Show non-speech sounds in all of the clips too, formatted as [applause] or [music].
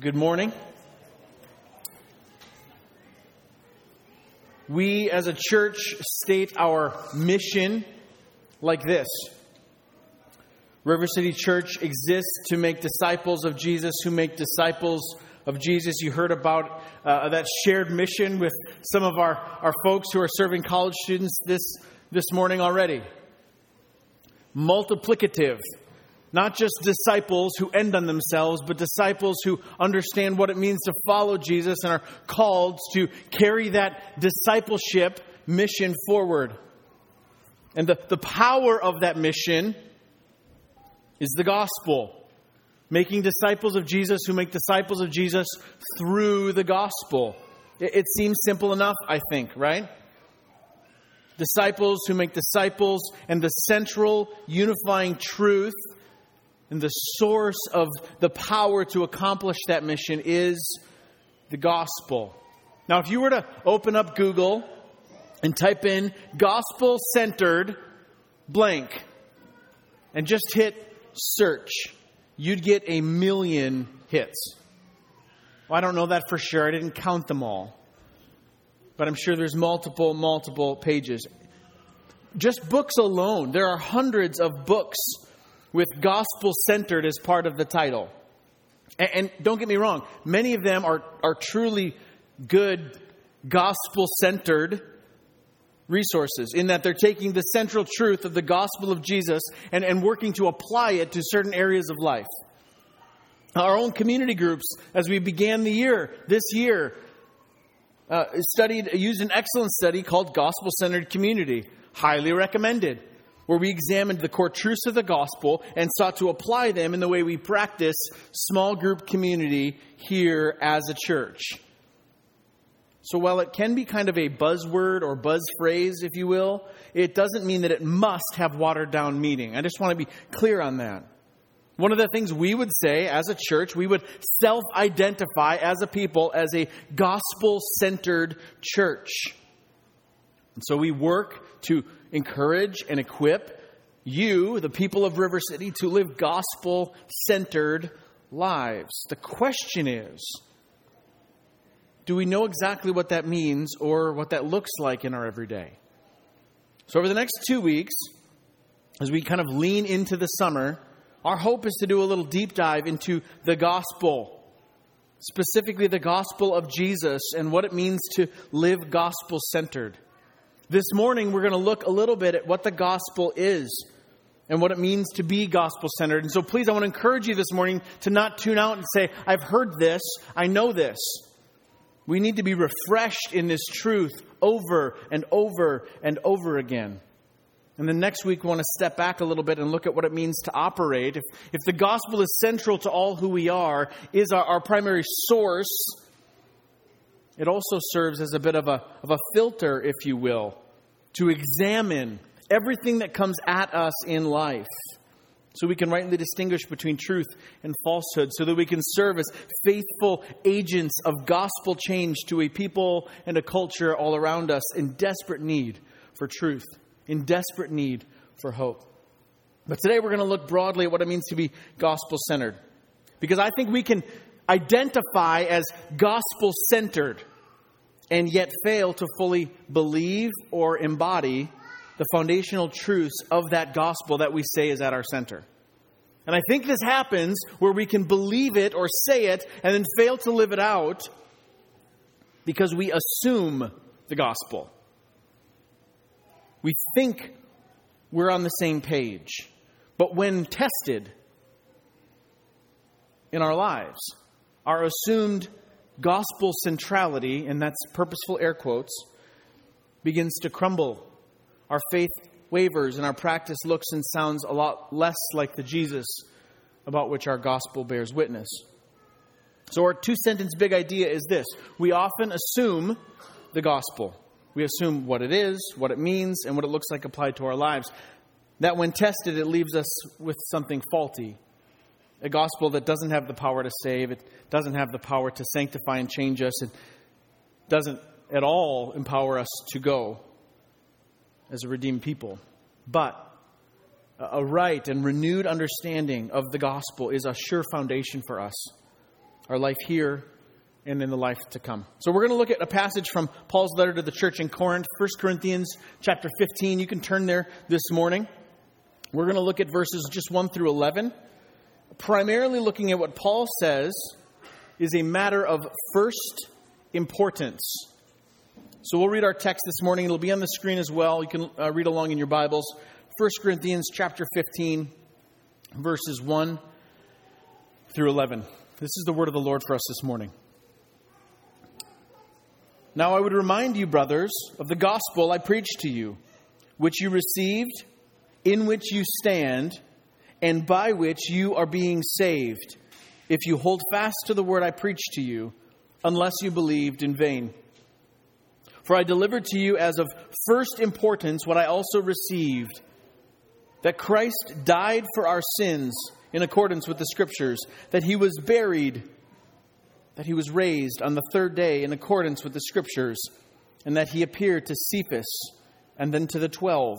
Good morning. We as a church state our mission like this River City Church exists to make disciples of Jesus who make disciples of Jesus. You heard about uh, that shared mission with some of our, our folks who are serving college students this, this morning already. Multiplicative not just disciples who end on themselves, but disciples who understand what it means to follow Jesus and are called to carry that discipleship mission forward. And the, the power of that mission is the gospel. Making disciples of Jesus who make disciples of Jesus through the gospel. It, it seems simple enough, I think, right? Disciples who make disciples, and the central unifying truth and the source of the power to accomplish that mission is the gospel. Now, if you were to open up Google and type in gospel centered blank and just hit search, you'd get a million hits. Well, I don't know that for sure. I didn't count them all. But I'm sure there's multiple, multiple pages. Just books alone, there are hundreds of books with gospel centered as part of the title. And, and, don't get me wrong, many of them are, are truly good gospel centered resources in that they're taking the central truth of the gospel of Jesus and, and working to apply it to certain areas of life. Our own community groups, as we began the year, this year, uh, studied, used an excellent study called Gospel Centered Community. Highly recommended where we examined the core truths of the gospel and sought to apply them in the way we practice small group community here as a church. So, while it can be kind of a buzzword or buzz phrase, if you will, it doesn't mean that it must have watered down meaning. I just want to be clear on that. One of the things we would say as a church, we would self identify as a people as a gospel centered church. And so we work to encourage and equip you, the people of River City, to live gospel centered lives. The question is do we know exactly what that means or what that looks like in our everyday? So, over the next two weeks, as we kind of lean into the summer, our hope is to do a little deep dive into the gospel, specifically the gospel of Jesus and what it means to live gospel centered. This morning, we're going to look a little bit at what the gospel is and what it means to be gospel centered. And so, please, I want to encourage you this morning to not tune out and say, I've heard this, I know this. We need to be refreshed in this truth over and over and over again. And then next week, we want to step back a little bit and look at what it means to operate. If, if the gospel is central to all who we are, is our, our primary source, it also serves as a bit of a, of a filter, if you will, to examine everything that comes at us in life so we can rightly distinguish between truth and falsehood, so that we can serve as faithful agents of gospel change to a people and a culture all around us in desperate need for truth, in desperate need for hope. But today we're going to look broadly at what it means to be gospel centered. Because I think we can identify as gospel centered and yet fail to fully believe or embody the foundational truths of that gospel that we say is at our center. And I think this happens where we can believe it or say it and then fail to live it out because we assume the gospel. We think we're on the same page. But when tested in our lives, our assumed gospel centrality, and that's purposeful air quotes, begins to crumble. Our faith wavers, and our practice looks and sounds a lot less like the Jesus about which our gospel bears witness. So, our two sentence big idea is this we often assume the gospel. We assume what it is, what it means, and what it looks like applied to our lives. That when tested, it leaves us with something faulty a gospel that doesn't have the power to save, it doesn't have the power to sanctify and change us, it doesn't at all empower us to go as a redeemed people. But a right and renewed understanding of the gospel is a sure foundation for us. our life here and in the life to come. So we're going to look at a passage from Paul's letter to the church in Corinth, 1 Corinthians chapter 15. You can turn there this morning. We're going to look at verses just 1 through 11, primarily looking at what Paul says is a matter of first importance. So we'll read our text this morning. It'll be on the screen as well. You can uh, read along in your Bibles. 1 Corinthians chapter 15, verses 1 through 11. This is the word of the Lord for us this morning. Now I would remind you, brothers, of the gospel I preached to you, which you received, in which you stand, and by which you are being saved, if you hold fast to the word I preached to you, unless you believed in vain. For I delivered to you as of first importance what I also received that Christ died for our sins in accordance with the Scriptures, that he was buried that he was raised on the third day in accordance with the Scriptures, and that he appeared to Cephas and then to the twelve.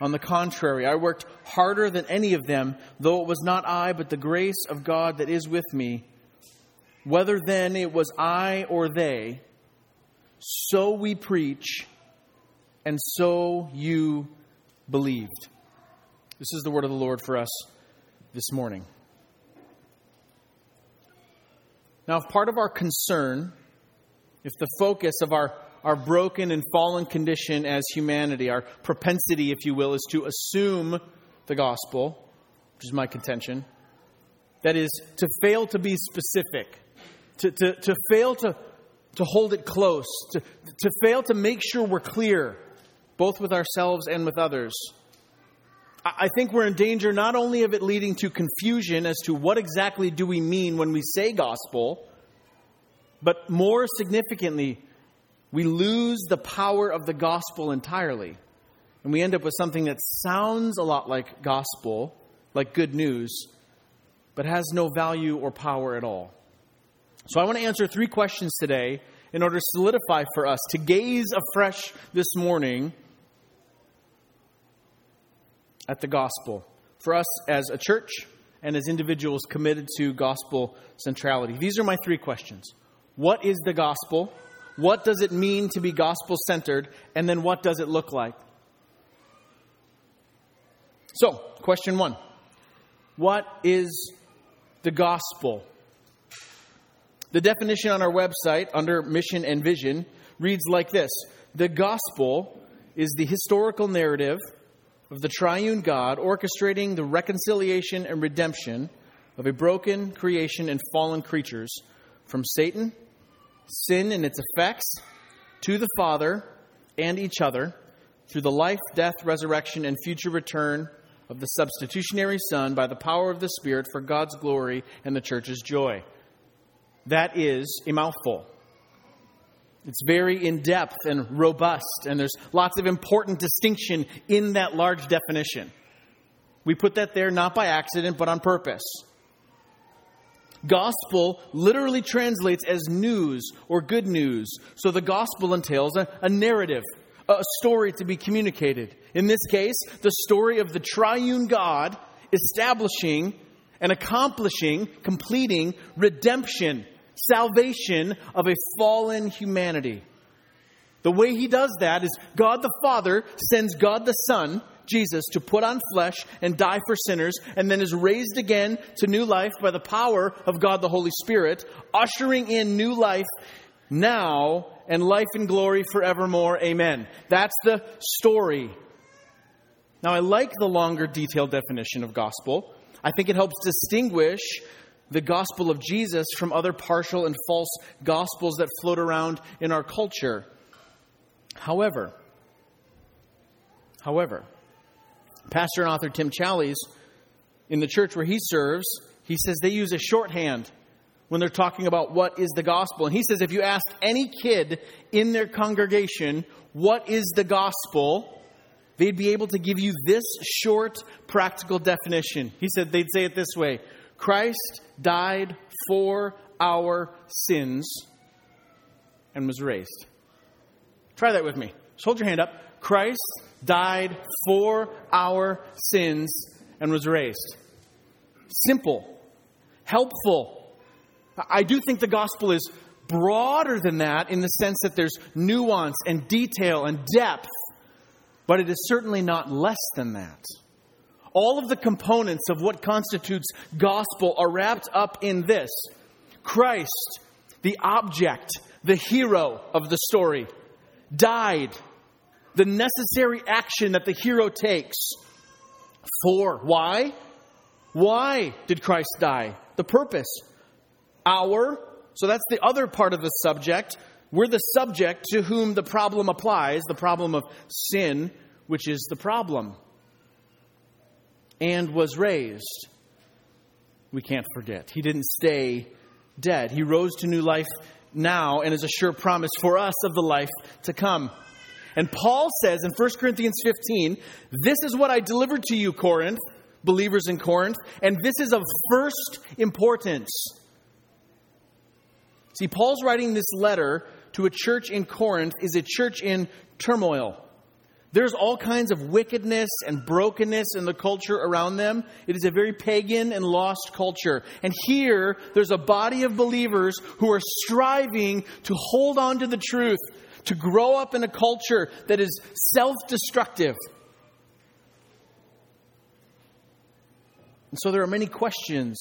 On the contrary, I worked harder than any of them, though it was not I, but the grace of God that is with me. Whether then it was I or they, so we preach, and so you believed. This is the word of the Lord for us this morning. Now, if part of our concern, if the focus of our, our broken and fallen condition as humanity, our propensity, if you will, is to assume the gospel, which is my contention, that is, to fail to be specific, to, to, to fail to, to hold it close, to, to fail to make sure we're clear, both with ourselves and with others. I think we're in danger not only of it leading to confusion as to what exactly do we mean when we say gospel, but more significantly, we lose the power of the gospel entirely. And we end up with something that sounds a lot like gospel, like good news, but has no value or power at all. So I want to answer three questions today in order to solidify for us, to gaze afresh this morning at the gospel for us as a church and as individuals committed to gospel centrality. These are my three questions What is the gospel? What does it mean to be gospel centered? And then what does it look like? So, question one What is the gospel? The definition on our website under mission and vision reads like this The gospel is the historical narrative of the triune God orchestrating the reconciliation and redemption of a broken creation and fallen creatures from Satan, sin and its effects, to the Father and each other through the life, death, resurrection, and future return of the substitutionary Son by the power of the Spirit for God's glory and the church's joy. That is a mouthful. It's very in depth and robust, and there's lots of important distinction in that large definition. We put that there not by accident, but on purpose. Gospel literally translates as news or good news. So the gospel entails a, a narrative, a story to be communicated. In this case, the story of the triune God establishing and accomplishing, completing redemption salvation of a fallen humanity. The way he does that is God the Father sends God the Son, Jesus, to put on flesh and die for sinners, and then is raised again to new life by the power of God the Holy Spirit, ushering in new life now and life and glory forevermore. Amen. That's the story. Now, I like the longer, detailed definition of gospel. I think it helps distinguish the gospel of Jesus from other partial and false gospels that float around in our culture. However, however, pastor and author Tim Challies in the church where he serves, he says they use a shorthand when they're talking about what is the gospel. And he says if you ask any kid in their congregation, what is the gospel? They'd be able to give you this short, practical definition. He said they'd say it this way Christ died for our sins and was raised. Try that with me. Just hold your hand up. Christ died for our sins and was raised. Simple, helpful. I do think the gospel is broader than that in the sense that there's nuance and detail and depth, but it is certainly not less than that. All of the components of what constitutes gospel are wrapped up in this Christ, the object, the hero of the story, died. The necessary action that the hero takes. For. Why? Why did Christ die? The purpose. Our. So that's the other part of the subject. We're the subject to whom the problem applies, the problem of sin, which is the problem. And was raised. We can't forget. He didn't stay dead. He rose to new life now and is a sure promise for us of the life to come. And Paul says in 1 Corinthians 15, This is what I delivered to you, Corinth, believers in Corinth, and this is of first importance. See, Paul's writing this letter to a church in Corinth is a church in turmoil. There's all kinds of wickedness and brokenness in the culture around them. It is a very pagan and lost culture. And here, there's a body of believers who are striving to hold on to the truth, to grow up in a culture that is self destructive. And so there are many questions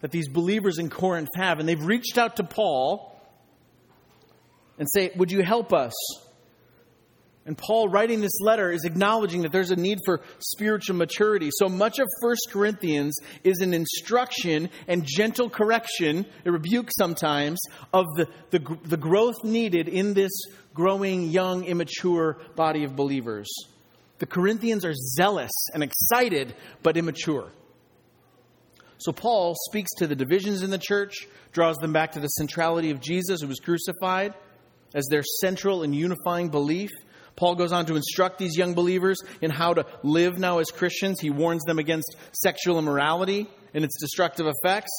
that these believers in Corinth have, and they've reached out to Paul and say, Would you help us? And Paul, writing this letter, is acknowledging that there's a need for spiritual maturity. So much of 1 Corinthians is an instruction and gentle correction, a rebuke sometimes, of the, the, the growth needed in this growing, young, immature body of believers. The Corinthians are zealous and excited, but immature. So Paul speaks to the divisions in the church, draws them back to the centrality of Jesus who was crucified as their central and unifying belief. Paul goes on to instruct these young believers in how to live now as Christians. He warns them against sexual immorality and its destructive effects,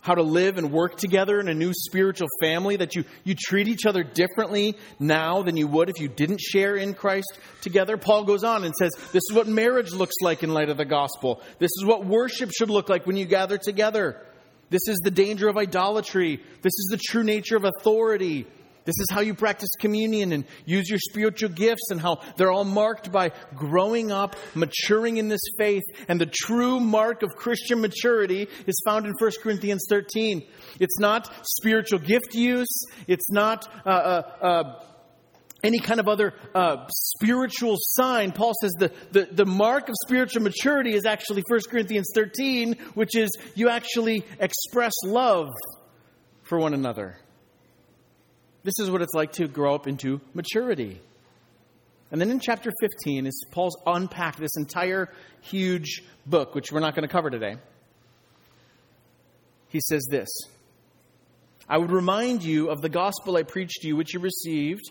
how to live and work together in a new spiritual family, that you, you treat each other differently now than you would if you didn't share in Christ together. Paul goes on and says, This is what marriage looks like in light of the gospel. This is what worship should look like when you gather together. This is the danger of idolatry. This is the true nature of authority. This is how you practice communion and use your spiritual gifts, and how they're all marked by growing up, maturing in this faith. And the true mark of Christian maturity is found in 1 Corinthians 13. It's not spiritual gift use, it's not. Uh, uh, uh, any kind of other uh, spiritual sign. Paul says the, the, the mark of spiritual maturity is actually 1 Corinthians 13, which is you actually express love for one another. This is what it's like to grow up into maturity. And then in chapter 15, as Paul's unpacked this entire huge book, which we're not going to cover today, he says this I would remind you of the gospel I preached to you, which you received.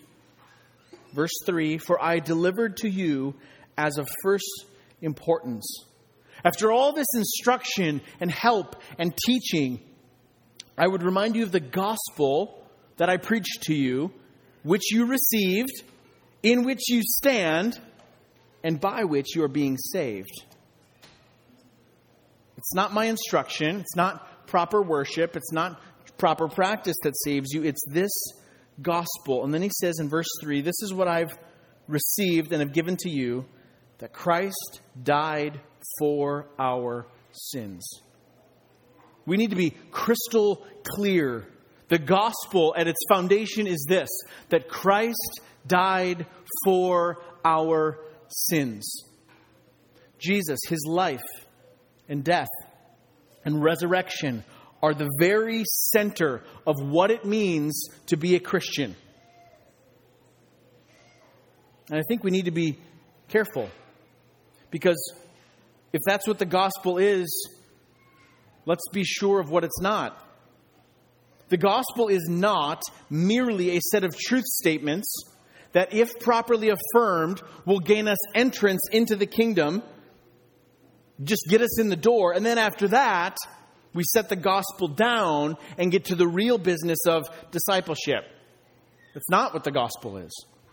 Verse 3 For I delivered to you as of first importance. After all this instruction and help and teaching, I would remind you of the gospel that I preached to you, which you received, in which you stand, and by which you are being saved. It's not my instruction, it's not proper worship, it's not proper practice that saves you, it's this gospel. And then he says in verse 3 This is what I've received and have given to you that Christ died for our sins. We need to be crystal clear the gospel at its foundation is this that Christ died for our sins. Jesus, his life and death and resurrection are the very center of what it means to be a Christian. And I think we need to be careful because if that's what the gospel is, let's be sure of what it's not. The gospel is not merely a set of truth statements that, if properly affirmed, will gain us entrance into the kingdom, just get us in the door, and then after that, we set the gospel down and get to the real business of discipleship. That's not what the gospel is.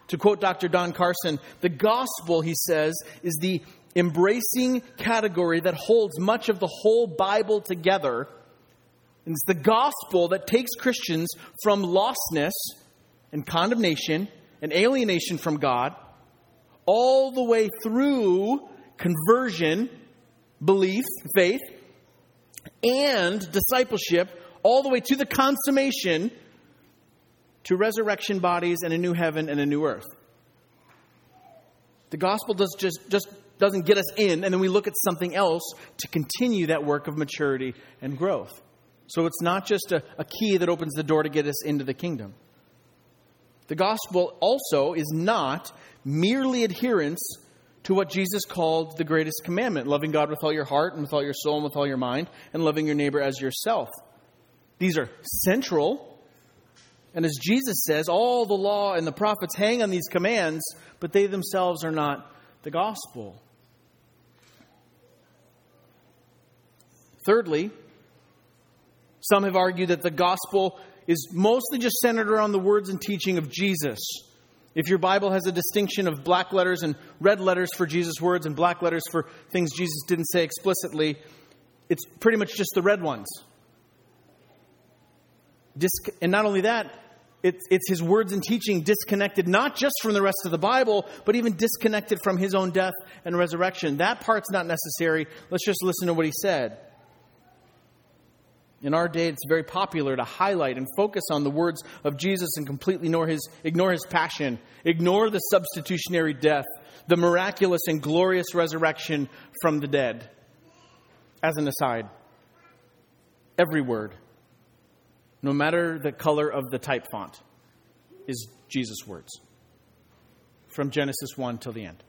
To quote Dr. Don Carson, the gospel, he says, is the embracing category that holds much of the whole Bible together. And it's the gospel that takes Christians from lostness and condemnation and alienation from God all the way through conversion, belief, faith, and discipleship, all the way to the consummation to resurrection bodies and a new heaven and a new earth. The gospel does just, just doesn't get us in, and then we look at something else to continue that work of maturity and growth. So it's not just a, a key that opens the door to get us into the kingdom. The gospel also is not merely adherence to what Jesus called the greatest commandment loving God with all your heart and with all your soul and with all your mind, and loving your neighbor as yourself. These are central. And as Jesus says, all the law and the prophets hang on these commands, but they themselves are not the gospel. Thirdly, some have argued that the gospel is mostly just centered around the words and teaching of Jesus. If your Bible has a distinction of black letters and red letters for Jesus' words and black letters for things Jesus didn't say explicitly, it's pretty much just the red ones. and not only that, it's, it's his words and teaching disconnected not just from the rest of the Bible, but even disconnected from his own death and resurrection. That part's not necessary. Let's just listen to what he said. In our day, it's very popular to highlight and focus on the words of Jesus and completely ignore his, ignore his passion, ignore the substitutionary death, the miraculous and glorious resurrection from the dead. As an aside, every word, no matter the color of the type font, is Jesus' words from Genesis 1 till the end.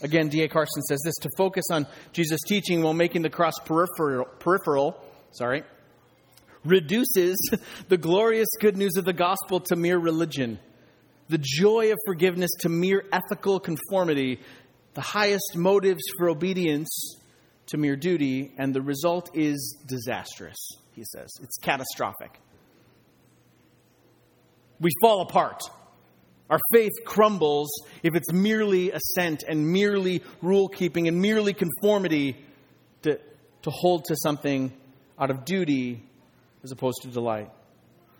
Again, D.A. Carson says this to focus on Jesus' teaching while making the cross peripheral, peripheral sorry, reduces [laughs] the glorious good news of the gospel to mere religion, the joy of forgiveness to mere ethical conformity, the highest motives for obedience to mere duty, and the result is disastrous, he says. It's catastrophic. We fall apart. Our faith crumbles if it's merely assent and merely rule keeping and merely conformity to, to hold to something out of duty as opposed to delight.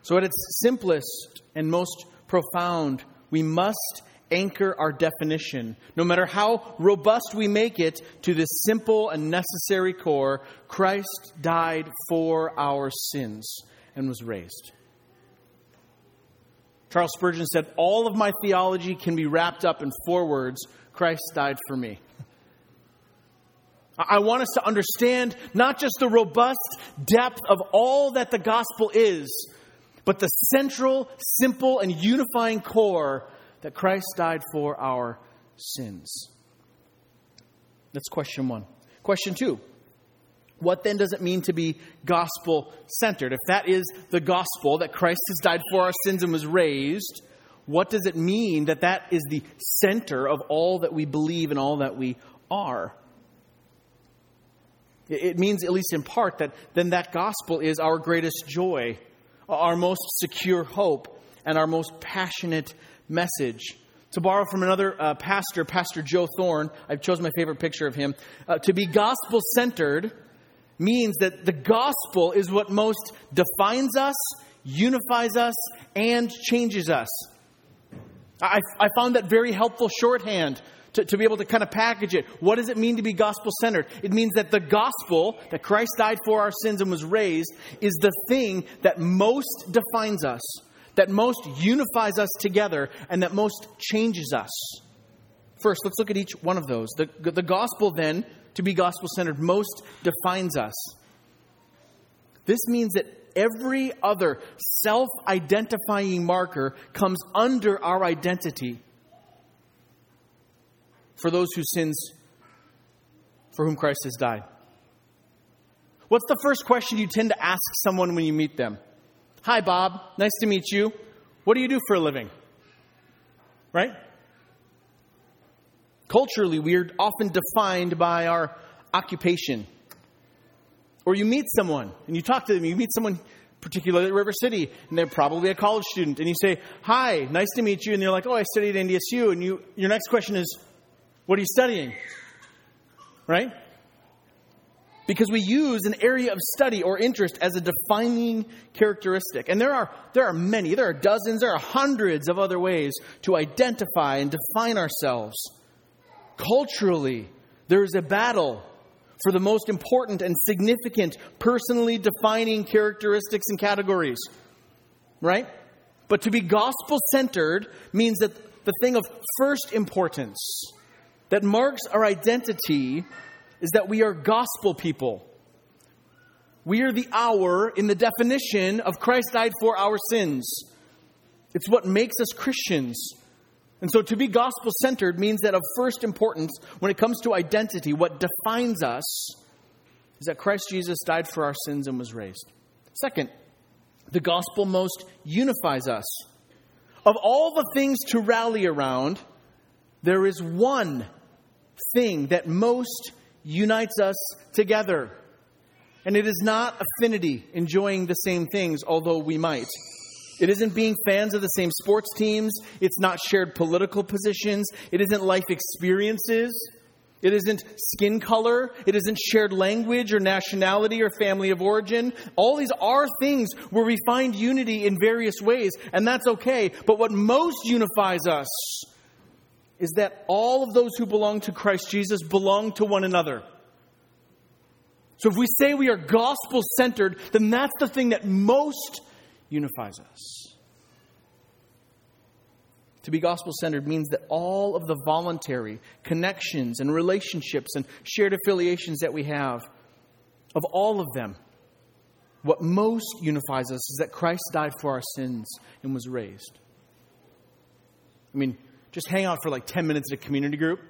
So, at its simplest and most profound, we must anchor our definition, no matter how robust we make it, to this simple and necessary core Christ died for our sins and was raised. Charles Spurgeon said, All of my theology can be wrapped up in four words Christ died for me. I want us to understand not just the robust depth of all that the gospel is, but the central, simple, and unifying core that Christ died for our sins. That's question one. Question two what then does it mean to be gospel centered? If that is the gospel, that Christ has died for our sins and was raised, what does it mean that that is the center of all that we believe and all that we are? It means, at least in part, that then that gospel is our greatest joy, our most secure hope, and our most passionate message. To borrow from another uh, pastor, Pastor Joe Thorn, I've chosen my favorite picture of him. Uh, to be gospel centered means that the gospel is what most defines us, unifies us, and changes us. I, I found that very helpful shorthand to, to be able to kind of package it. What does it mean to be gospel centered? It means that the gospel, that Christ died for our sins and was raised, is the thing that most defines us, that most unifies us together, and that most changes us. First, let's look at each one of those. The, the gospel, then, to be gospel centered most defines us. This means that every other self identifying marker comes under our identity for those whose sins, for whom Christ has died. What's the first question you tend to ask someone when you meet them? Hi, Bob. Nice to meet you. What do you do for a living? Right? Culturally, we are often defined by our occupation. Or you meet someone and you talk to them, you meet someone particularly at River City, and they're probably a college student, and you say, Hi, nice to meet you. And they're like, Oh, I studied at NDSU. And you, your next question is, What are you studying? Right? Because we use an area of study or interest as a defining characteristic. And there are, there are many, there are dozens, there are hundreds of other ways to identify and define ourselves. Culturally, there is a battle for the most important and significant personally defining characteristics and categories. Right? But to be gospel centered means that the thing of first importance that marks our identity is that we are gospel people. We are the hour in the definition of Christ died for our sins. It's what makes us Christians. And so to be gospel centered means that of first importance, when it comes to identity, what defines us is that Christ Jesus died for our sins and was raised. Second, the gospel most unifies us. Of all the things to rally around, there is one thing that most unites us together. And it is not affinity, enjoying the same things, although we might. It isn't being fans of the same sports teams. It's not shared political positions. It isn't life experiences. It isn't skin color. It isn't shared language or nationality or family of origin. All these are things where we find unity in various ways, and that's okay. But what most unifies us is that all of those who belong to Christ Jesus belong to one another. So if we say we are gospel centered, then that's the thing that most unifies us. To be gospel centered means that all of the voluntary connections and relationships and shared affiliations that we have, of all of them, what most unifies us is that Christ died for our sins and was raised. I mean, just hang out for like 10 minutes at a community group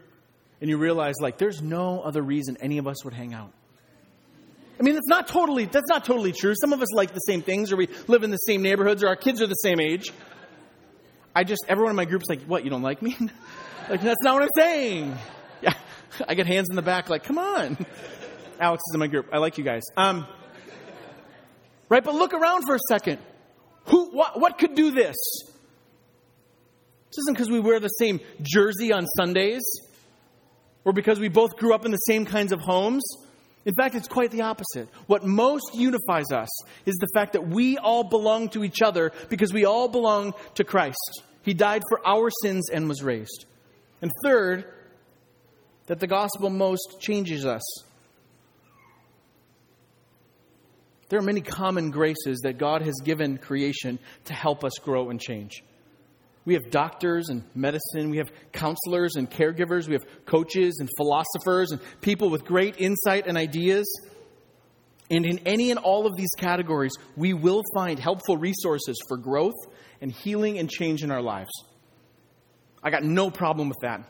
and you realize like there's no other reason any of us would hang out. I mean, it's not totally, that's not totally true. Some of us like the same things, or we live in the same neighborhoods, or our kids are the same age. I just, everyone in my group's like, what, you don't like me? [laughs] like, that's not what I'm saying. Yeah. [laughs] I get hands in the back, like, come on. [laughs] Alex is in my group. I like you guys. Um, right, but look around for a second. Who, what, what could do this? This isn't because we wear the same jersey on Sundays, or because we both grew up in the same kinds of homes. In fact, it's quite the opposite. What most unifies us is the fact that we all belong to each other because we all belong to Christ. He died for our sins and was raised. And third, that the gospel most changes us. There are many common graces that God has given creation to help us grow and change. We have doctors and medicine. We have counselors and caregivers. We have coaches and philosophers and people with great insight and ideas. And in any and all of these categories, we will find helpful resources for growth and healing and change in our lives. I got no problem with that.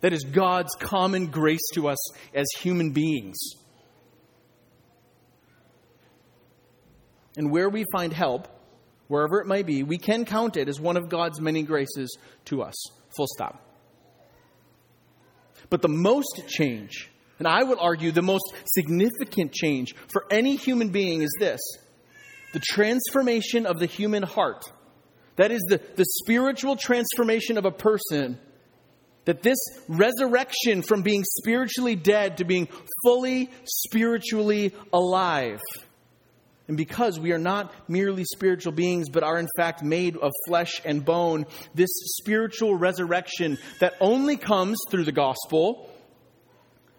That is God's common grace to us as human beings. And where we find help, wherever it may be, we can count it as one of God's many graces to us. Full stop. But the most change, and I would argue the most significant change for any human being is this the transformation of the human heart. That is the, the spiritual transformation of a person. That this resurrection from being spiritually dead to being fully spiritually alive and because we are not merely spiritual beings, but are in fact made of flesh and bone, this spiritual resurrection that only comes through the gospel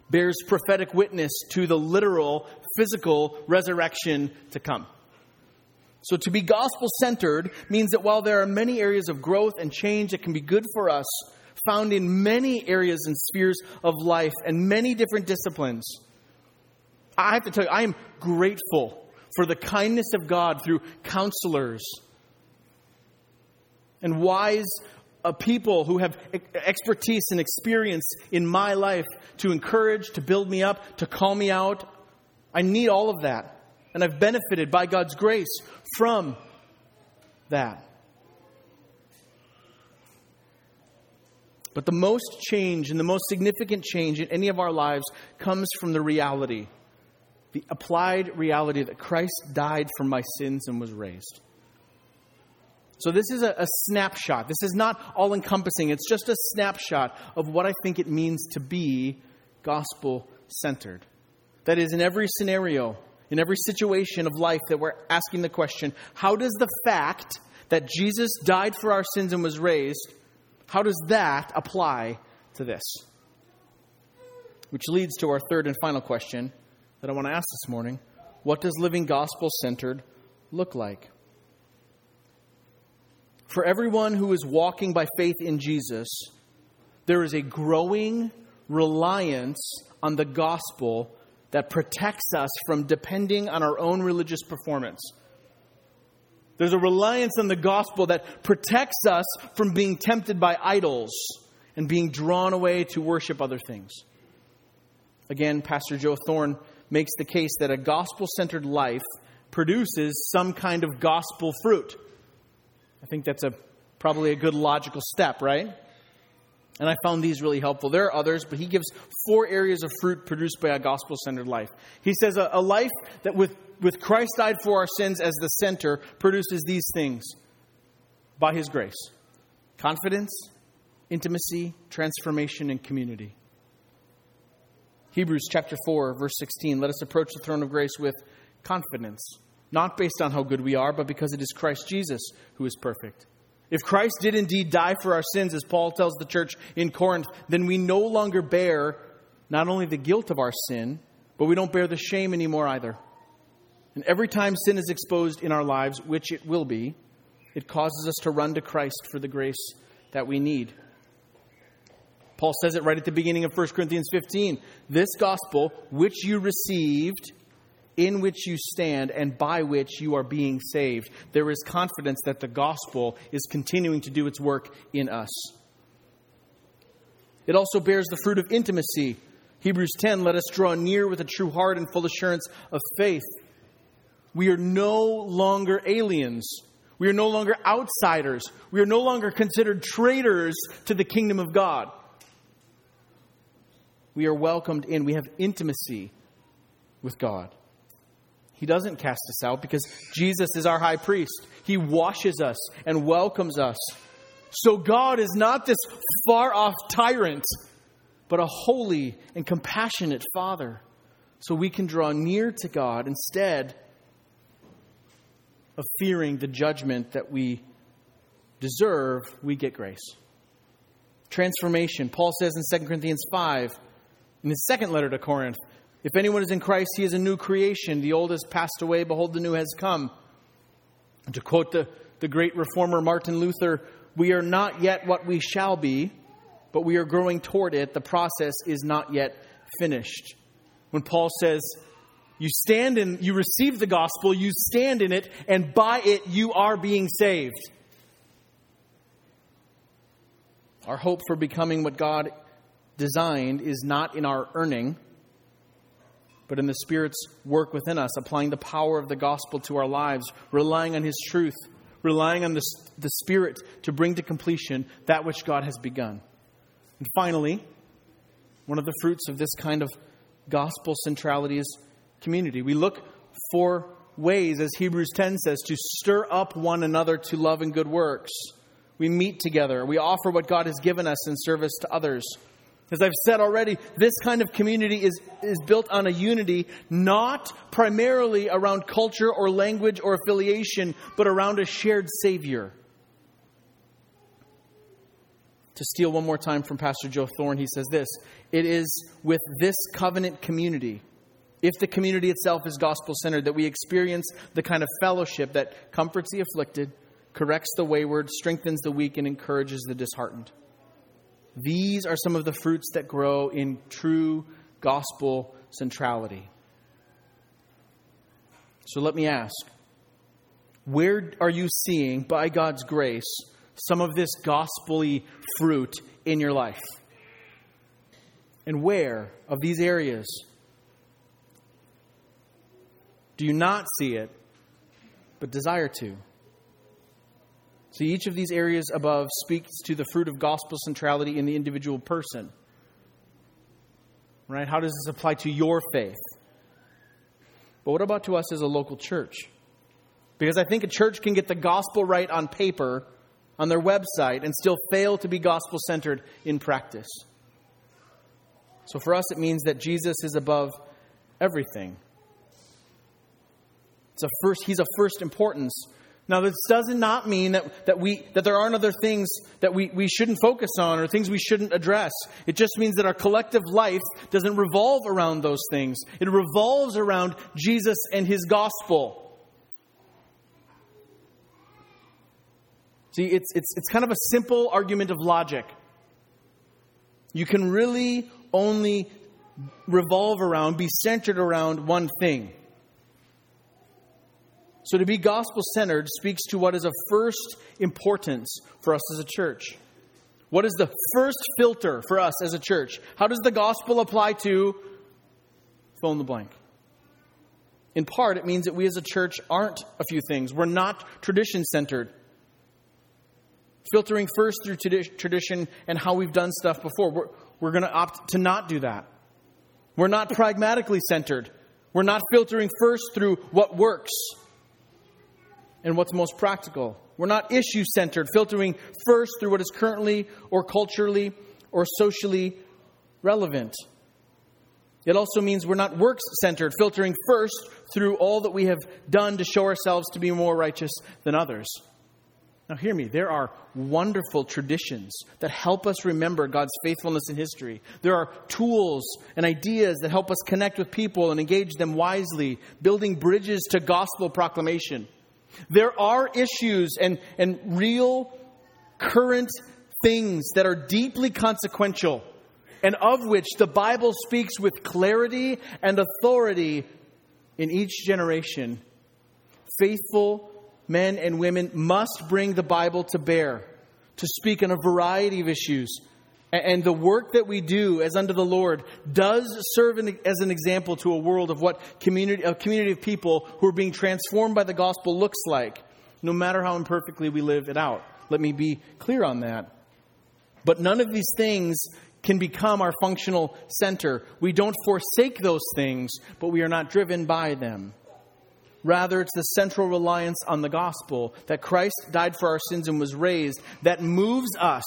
bears prophetic witness to the literal, physical resurrection to come. So, to be gospel centered means that while there are many areas of growth and change that can be good for us, found in many areas and spheres of life and many different disciplines, I have to tell you, I am grateful for the kindness of God through counselors and wise uh, people who have expertise and experience in my life to encourage, to build me up, to call me out I need all of that. And I've benefited by God's grace from that. But the most change and the most significant change in any of our lives comes from the reality, the applied reality that Christ died for my sins and was raised. So, this is a, a snapshot. This is not all encompassing. It's just a snapshot of what I think it means to be gospel centered. That is, in every scenario, in every situation of life that we're asking the question how does the fact that Jesus died for our sins and was raised, how does that apply to this? Which leads to our third and final question that I want to ask this morning What does living gospel centered look like? For everyone who is walking by faith in Jesus, there is a growing reliance on the gospel that protects us from depending on our own religious performance. There's a reliance on the gospel that protects us from being tempted by idols and being drawn away to worship other things. Again, Pastor Joe Thorn makes the case that a gospel centered life produces some kind of gospel fruit. I think that's a, probably a good logical step, right? And I found these really helpful. There are others, but he gives four areas of fruit produced by a gospel centered life. He says a, a life that with, with Christ died for our sins as the center produces these things by his grace confidence, intimacy, transformation, and community. Hebrews chapter 4, verse 16. Let us approach the throne of grace with confidence, not based on how good we are, but because it is Christ Jesus who is perfect. If Christ did indeed die for our sins, as Paul tells the church in Corinth, then we no longer bear not only the guilt of our sin, but we don't bear the shame anymore either. And every time sin is exposed in our lives, which it will be, it causes us to run to Christ for the grace that we need. Paul says it right at the beginning of 1 Corinthians 15. This gospel, which you received, in which you stand and by which you are being saved. There is confidence that the gospel is continuing to do its work in us. It also bears the fruit of intimacy. Hebrews 10 let us draw near with a true heart and full assurance of faith. We are no longer aliens. We are no longer outsiders. We are no longer considered traitors to the kingdom of God. We are welcomed in. We have intimacy with God. He doesn't cast us out because Jesus is our high priest. He washes us and welcomes us. So God is not this far off tyrant, but a holy and compassionate Father. So we can draw near to God instead of fearing the judgment that we deserve, we get grace. Transformation. Paul says in 2 Corinthians 5, in his second letter to Corinth, if anyone is in Christ, he is a new creation. The old has passed away, behold, the new has come. And to quote the, the great reformer Martin Luther, we are not yet what we shall be, but we are growing toward it. The process is not yet finished. When Paul says, you stand in, you receive the gospel, you stand in it, and by it you are being saved. Our hope for becoming what God designed is not in our earning but in the Spirit's work within us, applying the power of the gospel to our lives, relying on His truth, relying on the, the Spirit to bring to completion that which God has begun. And finally, one of the fruits of this kind of gospel centrality is community. We look for ways, as Hebrews 10 says, to stir up one another to love and good works. We meet together. We offer what God has given us in service to others. As I've said already, this kind of community is, is built on a unity not primarily around culture or language or affiliation, but around a shared Savior. To steal one more time from Pastor Joe Thorn, he says this It is with this covenant community, if the community itself is gospel centered, that we experience the kind of fellowship that comforts the afflicted, corrects the wayward, strengthens the weak, and encourages the disheartened. These are some of the fruits that grow in true gospel centrality. So let me ask where are you seeing, by God's grace, some of this gospelly fruit in your life? And where of these areas Do you not see it, but desire to? See, each of these areas above speaks to the fruit of gospel centrality in the individual person. Right? How does this apply to your faith? But what about to us as a local church? Because I think a church can get the gospel right on paper, on their website, and still fail to be gospel centered in practice. So for us, it means that Jesus is above everything. It's a first, he's of first importance. Now, this does not mean that, that, we, that there aren't other things that we, we shouldn't focus on or things we shouldn't address. It just means that our collective life doesn't revolve around those things. It revolves around Jesus and his gospel. See, it's, it's, it's kind of a simple argument of logic. You can really only revolve around, be centered around one thing. So to be gospel centered speaks to what is of first importance for us as a church. What is the first filter for us as a church? How does the gospel apply to fill in the blank? In part, it means that we as a church aren't a few things. We're not tradition centered. Filtering first through tradition and how we've done stuff before. We're, we're going to opt to not do that. We're not pragmatically centered. We're not filtering first through what works and what's most practical. We're not issue centered, filtering first through what is currently or culturally or socially relevant. It also means we're not works centered, filtering first through all that we have done to show ourselves to be more righteous than others. Now, hear me. There are wonderful traditions that help us remember God's faithfulness in history. There are tools and ideas that help us connect with people and engage them wisely, building bridges to gospel proclamation. There are issues and, and real current things that are deeply consequential and of which the Bible speaks with clarity and authority in each generation. Faithful men and women must bring the Bible to bear to speak on a variety of issues. And the work that we do as under the Lord does serve as an example to a world of what community, a community of people who are being transformed by the gospel looks like, no matter how imperfectly we live it out. Let me be clear on that. But none of these things can become our functional center. We don't forsake those things, but we are not driven by them. Rather, it's the central reliance on the gospel that Christ died for our sins and was raised that moves us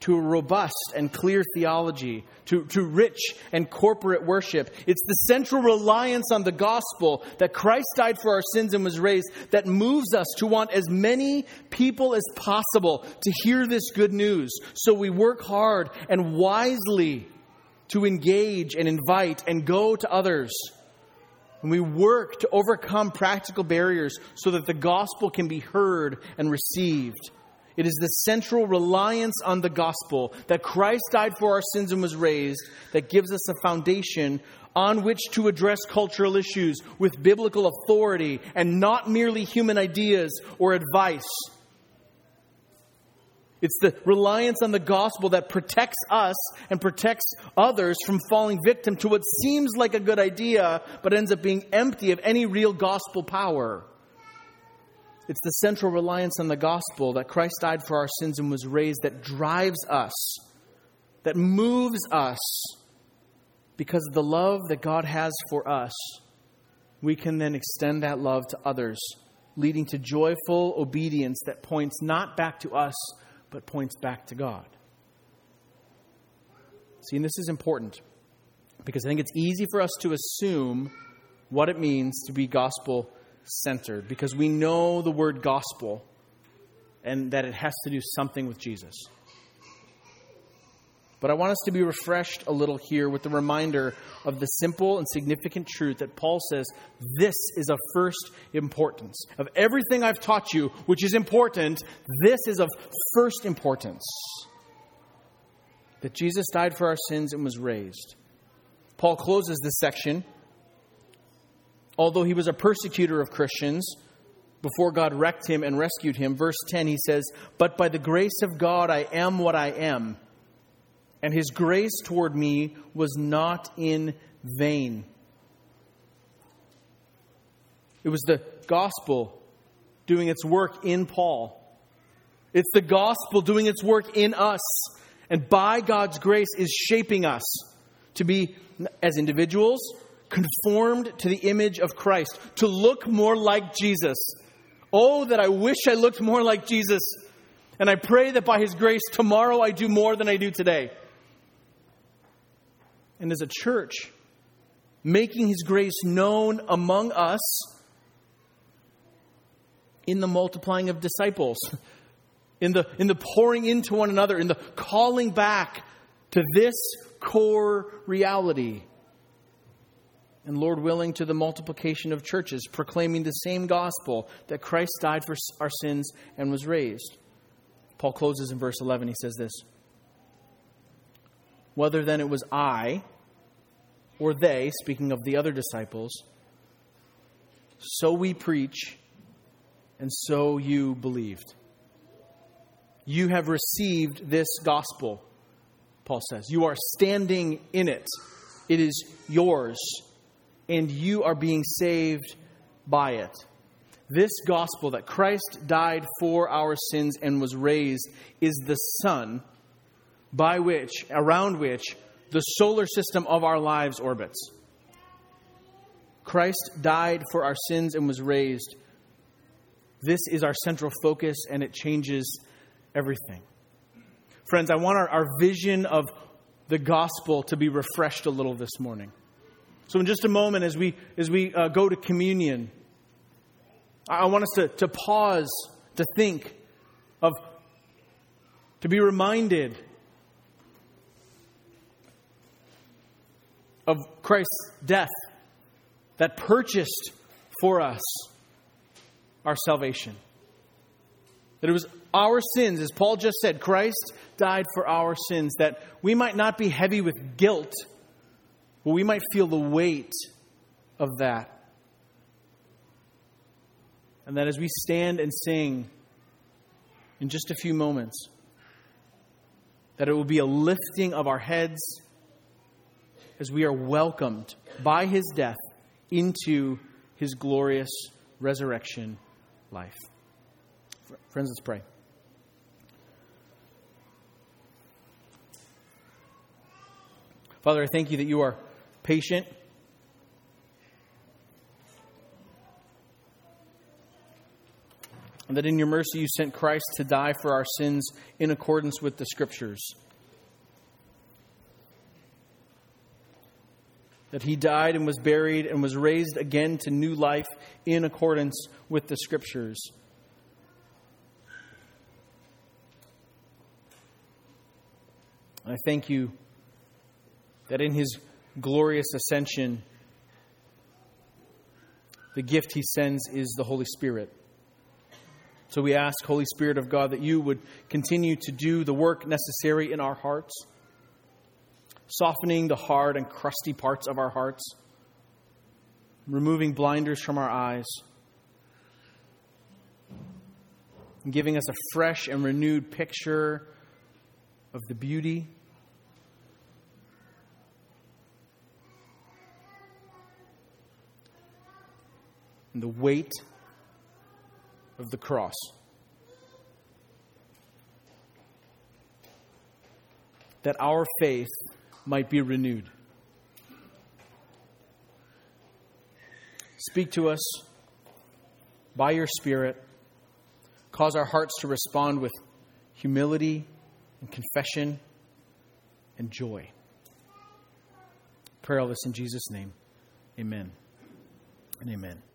to a robust and clear theology, to, to rich and corporate worship. It's the central reliance on the gospel that Christ died for our sins and was raised that moves us to want as many people as possible to hear this good news. So we work hard and wisely to engage and invite and go to others. And we work to overcome practical barriers so that the gospel can be heard and received. It is the central reliance on the gospel that Christ died for our sins and was raised that gives us a foundation on which to address cultural issues with biblical authority and not merely human ideas or advice. It's the reliance on the gospel that protects us and protects others from falling victim to what seems like a good idea but ends up being empty of any real gospel power. It's the central reliance on the gospel that Christ died for our sins and was raised that drives us, that moves us because of the love that God has for us. We can then extend that love to others, leading to joyful obedience that points not back to us, but points back to God. See, and this is important because I think it's easy for us to assume what it means to be gospel centered because we know the word gospel and that it has to do something with Jesus. But I want us to be refreshed a little here with the reminder of the simple and significant truth that Paul says this is of first importance. Of everything I've taught you, which is important, this is of first importance. That Jesus died for our sins and was raised. Paul closes this section although he was a persecutor of Christians before God wrecked him and rescued him. Verse 10, he says, But by the grace of God I am what I am, and his grace toward me was not in vain. It was the gospel doing its work in Paul. It's the gospel doing its work in us. And by God's grace is shaping us to be, as individuals, conformed to the image of Christ, to look more like Jesus. Oh, that I wish I looked more like Jesus. And I pray that by His grace, tomorrow I do more than I do today. And as a church, making His grace known among us in the multiplying of disciples, in the, in the pouring into one another, in the calling back to this core reality. And Lord willing, to the multiplication of churches, proclaiming the same gospel that Christ died for our sins and was raised. Paul closes in verse 11. He says this Whether then it was I or they, speaking of the other disciples, so we preach and so you believed. You have received this gospel, Paul says. You are standing in it, it is yours, and you are being saved by it. This gospel that Christ died for our sins and was raised is the sun by which, around which, the solar system of our lives orbits. Christ died for our sins and was raised this is our central focus, and it changes everything. Friends, I want our, our vision of the gospel to be refreshed a little this morning. So, in just a moment, as we, as we uh, go to communion, I want us to, to pause, to think of, to be reminded of Christ's death that purchased for us our salvation. That it was our sins, as Paul just said, Christ died for our sins, that we might not be heavy with guilt, we might feel the weight of that. And that as we stand and sing in just a few moments, that it will be a lifting of our heads as we are welcomed by his death into his glorious resurrection life. Friends, let's pray. Father, I thank you that you are patient. And that in your mercy you sent Christ to die for our sins in accordance with the Scriptures. that he died and was buried and was raised again to new life in accordance with the scriptures. I thank you that in his glorious ascension, the gift he sends is the Holy Spirit. So we ask, Holy Spirit of God, that you would continue to do the work necessary in our hearts softening the hard and crusty parts of our hearts, removing blinders from our eyes, and giving us a fresh and renewed picture of the beauty. And the weight of the cross. That our faith might be renewed. Speak to us by your Spirit. Cause our hearts to respond with humility and confession and joy. Pray all this in Jesus' name. Amen and amen.